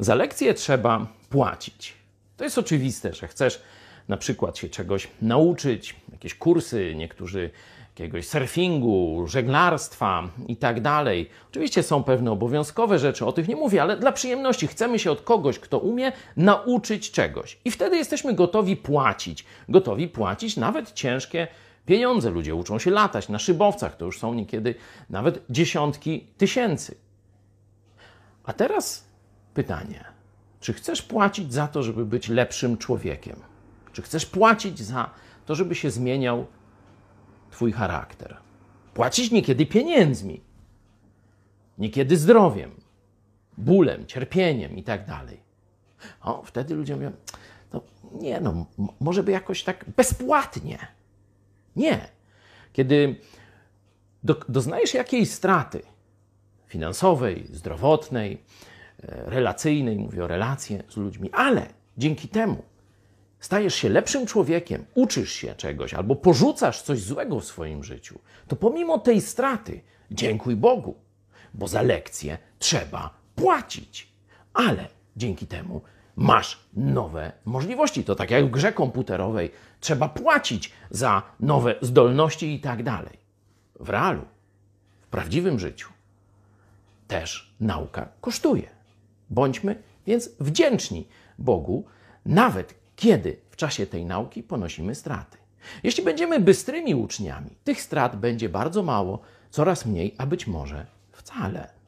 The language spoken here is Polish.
Za lekcje trzeba płacić. To jest oczywiste, że chcesz na przykład się czegoś nauczyć, jakieś kursy, niektórzy jakiegoś surfingu, żeglarstwa i tak dalej. Oczywiście są pewne obowiązkowe rzeczy, o tych nie mówię, ale dla przyjemności chcemy się od kogoś, kto umie, nauczyć czegoś. I wtedy jesteśmy gotowi płacić. Gotowi płacić nawet ciężkie pieniądze. Ludzie uczą się latać na szybowcach, to już są niekiedy nawet dziesiątki tysięcy. A teraz pytanie: czy chcesz płacić za to, żeby być lepszym człowiekiem? Czy chcesz płacić za to, żeby się zmieniał Twój charakter? Płacić niekiedy pieniędzmi, niekiedy zdrowiem, bólem, cierpieniem i tak dalej. O, wtedy ludzie mówią: No nie, no, może by jakoś tak bezpłatnie. Nie. Kiedy do, doznajesz jakiejś straty finansowej, zdrowotnej, relacyjnej, mówię o relacje z ludźmi, ale dzięki temu stajesz się lepszym człowiekiem, uczysz się czegoś albo porzucasz coś złego w swoim życiu, to pomimo tej straty dziękuj Bogu, bo za lekcję trzeba płacić. Ale dzięki temu masz nowe możliwości. To tak jak w grze komputerowej trzeba płacić za nowe zdolności i tak dalej. W realu, w prawdziwym życiu też nauka kosztuje. Bądźmy więc wdzięczni Bogu, nawet kiedy w czasie tej nauki ponosimy straty. Jeśli będziemy bystrymi uczniami, tych strat będzie bardzo mało, coraz mniej, a być może wcale.